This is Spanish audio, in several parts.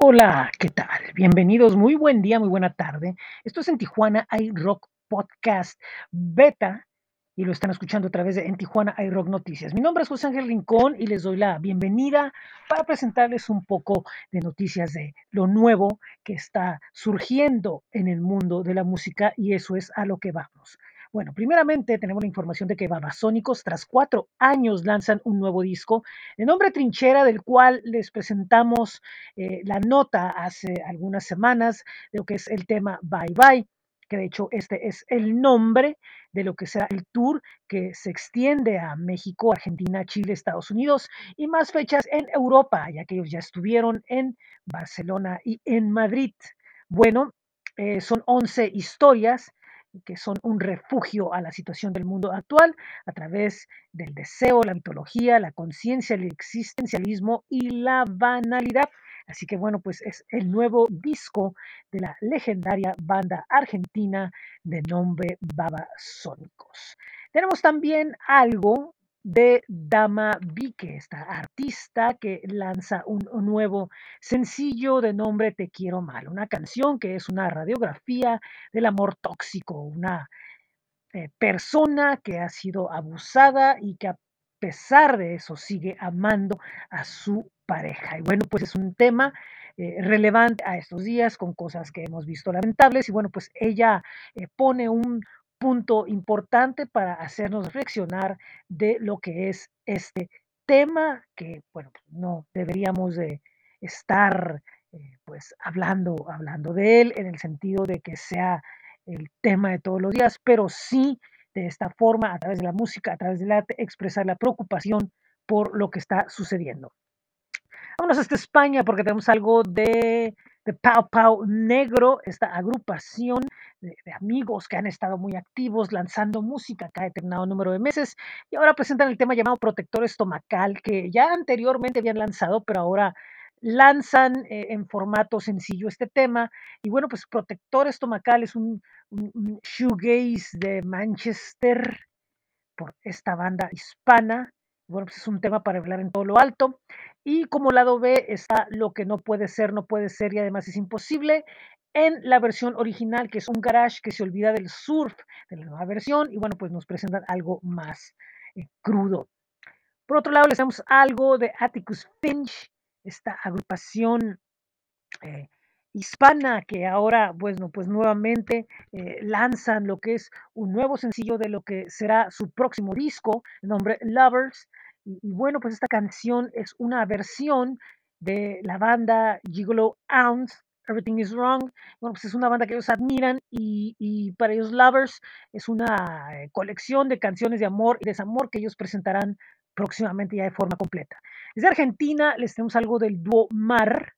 Hola, ¿qué tal? Bienvenidos, muy buen día, muy buena tarde. Esto es en Tijuana iRock Podcast Beta y lo están escuchando a través de en Tijuana iRock Noticias. Mi nombre es José Ángel Rincón y les doy la bienvenida para presentarles un poco de noticias de lo nuevo que está surgiendo en el mundo de la música y eso es a lo que vamos. Bueno, primeramente tenemos la información de que Babasónicos, tras cuatro años, lanzan un nuevo disco de nombre Trinchera, del cual les presentamos eh, la nota hace algunas semanas de lo que es el tema Bye Bye, que de hecho este es el nombre de lo que será el tour que se extiende a México, Argentina, Chile, Estados Unidos y más fechas en Europa, ya que ellos ya estuvieron en Barcelona y en Madrid. Bueno, eh, son 11 historias que son un refugio a la situación del mundo actual a través del deseo, la mitología, la conciencia, el existencialismo y la banalidad. Así que bueno, pues es el nuevo disco de la legendaria banda argentina de nombre Babasónicos. Tenemos también algo de Dama Vique, esta artista que lanza un, nuevo sencillo de nombre Te quiero mal, una canción que es una radiografía del amor tóxico, una eh, persona que ha sido abusada y que a pesar de eso sigue amando a su pareja. Y bueno, pues es un tema eh, relevante a estos días con cosas que hemos visto lamentables y bueno, pues ella eh, pone un, punto importante para hacernos reflexionar de lo que es este tema que, bueno, pues, no deberíamos de estar eh, pues hablando, hablando de él en el sentido de que sea el tema de todos los días, pero sí de esta forma, a través de la música, a través del arte, expresar la preocupación por lo que está sucediendo. Vámonos hasta España porque tenemos algo de, de Pau Pau Negro, esta agrupación de, amigos que han estado muy activos lanzando música cada determinado número de meses y ahora presentan el tema llamado Protector Estomacal que ya anteriormente habían lanzado, pero ahora lanzan eh, en formato sencillo este tema. Y bueno, pues Protector Estomacal es un, un, un shoegaze de Manchester por esta banda hispana. Bueno, pues es un tema para hablar en todo lo alto. Y como lado B está lo que no puede ser, no puede ser y además es imposible en la versión original, que es un garage que se olvida del surf de la nueva versión. Y bueno, pues nos presentan algo más eh, crudo. Por otro lado, les damos algo de Atticus Finch, esta agrupación eh, hispana que ahora, bueno, pues nuevamente eh, lanzan lo que es un nuevo sencillo de lo que será su próximo disco, el nombre Lovers. Y, bueno, pues esta canción es una versión de la banda Gigolo Ounce, Everything is Wrong. Bueno, pues es una banda que ellos admiran y, y para ellos Lovers es una eh, colección de canciones de amor y desamor que ellos presentarán próximamente ya de forma completa. Desde Argentina les tenemos algo del dúo Mar.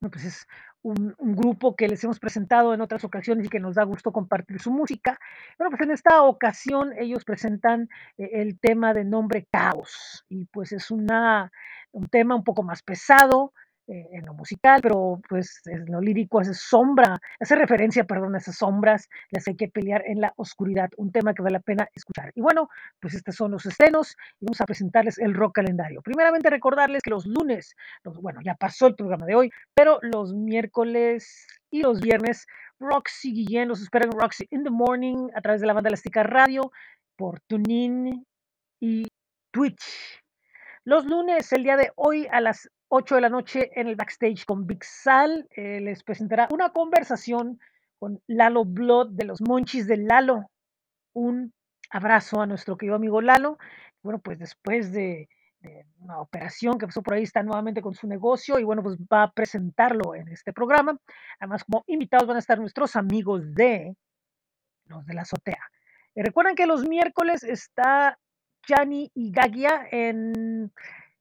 Bueno, pues es un, grupo que les hemos presentado en otras ocasiones y que nos da gusto compartir su música. Bueno, pues en esta ocasión ellos presentan eh, el tema de nombre Caos y pues es una, un tema un poco más pesado, eh, en lo musical, pero pues en lo lírico hace sombra, hace referencia, perdón, a esas sombras, las hay que pelear en la oscuridad, un tema que vale la pena escuchar. Y bueno, pues estos son los estrenos y vamos a presentarles el rock calendario. Primeramente recordarles que los lunes, bueno, ya pasó el programa de hoy, pero los miércoles y los viernes, Roxy Guillén los esperan Roxy in the Morning a través de la banda Elástica Radio, por TuneIn y Twitch. Los lunes, el día de hoy, a las 8 de la noche en el backstage con Big Sal. Eh, les presentará una conversación con Lalo Blood de los Monchis de Lalo. Un abrazo a nuestro querido amigo Lalo. Bueno, pues después de, una operación que pasó por ahí, está nuevamente con su negocio y bueno, pues va a presentarlo en este programa. Además, como invitados van a estar nuestros amigos de los de la azotea. Eh, recuerden que los miércoles está Chani y Gagia en,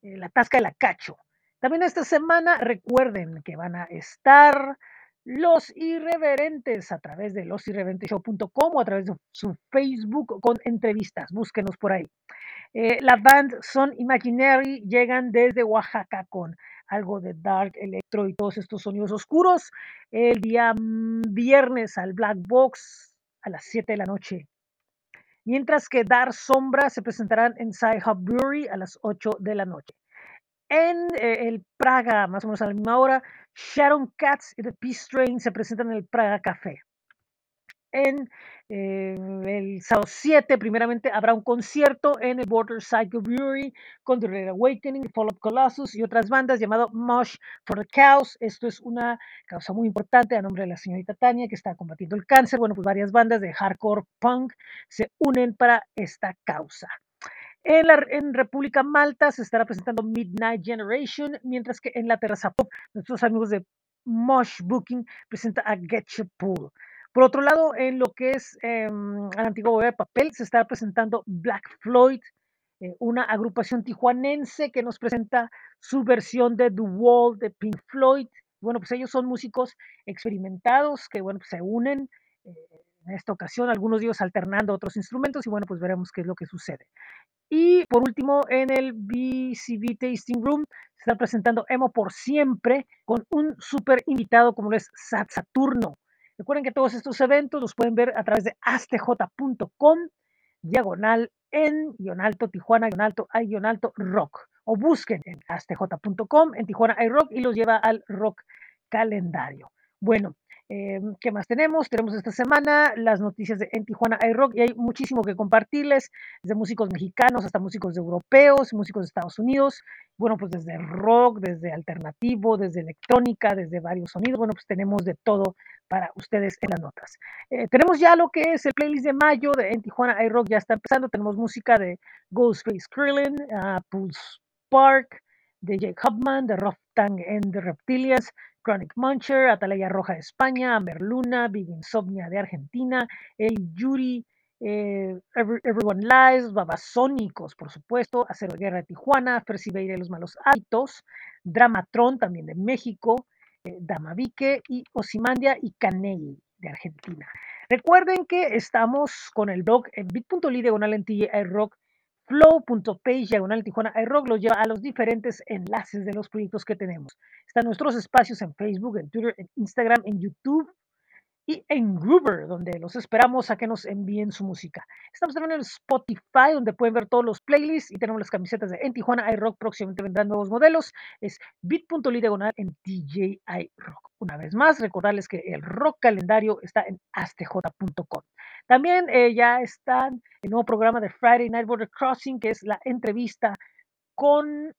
en la Tasca de la Cacho. También esta semana recuerden que van a estar los irreverentes a través de losirreverenteshow.com o a través de su Facebook con entrevistas. Búsquenos por ahí. Eh, la band Son Imaginary llegan desde Oaxaca con algo de dark, electro y todos estos sonidos oscuros. El día viernes al Black Box a las 7 de la noche. Mientras que Dar Sombra se presentarán en Sci Hub Brewery a las 8 de la noche. En eh, el Praga, más o menos a la misma hora, Sharon Katz y The Peace Train se presentan en el Praga Café. En eh, el sábado 7, primeramente, habrá un concierto en el Border Cycle Brewery con The Red Awakening, Fall of Colossus y otras bandas llamado Mosh for the Cows. Esto es una causa muy importante a nombre de la señorita Tania que está combatiendo el cáncer. Bueno, pues varias bandas de hardcore punk se unen para esta causa. En, República Malta se estará presentando Midnight Generation, mientras que en la Terraza Pop, nuestros amigos de Mosh Booking presenta a Get Your Pool. Por otro lado, en lo que es eh, la antigua de papel, se está presentando Black Floyd, eh, una agrupación tijuanense que nos presenta su versión de The Wall de Pink Floyd. Bueno, pues ellos son músicos experimentados que, bueno, pues se unen eh, en esta ocasión, algunos de ellos alternando otros instrumentos y, bueno, pues veremos qué es lo que sucede. Y por último, en el BCB Tasting Room se está presentando Emo por siempre con un súper invitado como lo es Sat Saturno. Recuerden que todos estos eventos los pueden ver a través de astj.com, diagonal en alto Tijuana, alto hay alto rock. O busquen en astj.com, en Tijuana hay rock y los lleva al rock calendario. Bueno, eh, ¿Qué más tenemos? Tenemos esta semana las noticias de En Tijuana iRock y hay muchísimo que compartirles, desde músicos mexicanos hasta músicos europeos, músicos de Estados Unidos, bueno, pues desde rock, desde alternativo, desde electrónica, desde varios sonidos, bueno, pues tenemos de todo para ustedes en las notas. Eh, tenemos ya lo que es el playlist de mayo de En Tijuana iRock, ya está empezando, tenemos música de Ghostface Krillin, uh, Pulse Park, de Jake Hubman, de Rough Tang and the Reptilians, Chronic Muncher, Atalaya Roja de España, Merluna, Big Insomnia de Argentina, El Yuri, eh, Everyone Lies, Babasónicos, por supuesto, Acero Guerra de Tijuana, Percibeire Los Malos Hábitos, Dramatron también de México, eh, Damavique y Osimandia y Caney de Argentina. Recuerden que estamos con el blog en bit.ly diagonal en rock flow.page diagonal Tijuana iRock los lleva a los diferentes enlaces de los proyectos que tenemos. Están nuestros espacios en Facebook, en Twitter, en Instagram, en YouTube y en Groover, donde los esperamos a que nos envíen su música. Estamos también en Spotify, donde pueden ver todos los playlists y tenemos las camisetas de En Tijuana iRock. Próximamente vendrán nuevos modelos. Es bit.ly diagonal en DJ iRock. Una vez más, recordarles que el rock calendario está en astj.com. También eh, ya está el nuevo programa de Friday Night Border Crossing, que es la entrevista con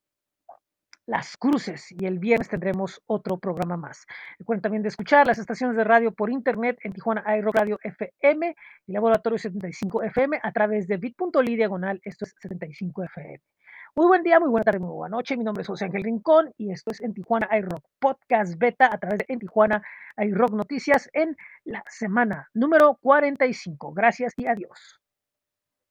las cruces y el viernes tendremos otro programa más. Recuerden también de escuchar las estaciones de radio por internet en Tijuana Aero Radio FM y Laboratorio 75 FM a través de bit.ly diagonal, esto es 75 FM. Muy buen día, muy buena tarde, muy buena noche. Mi nombre es José Ángel Rincón y esto es en Tijuana iRock Podcast Beta a través de En Tijuana iRock Noticias en la semana número 45. Gracias y adiós.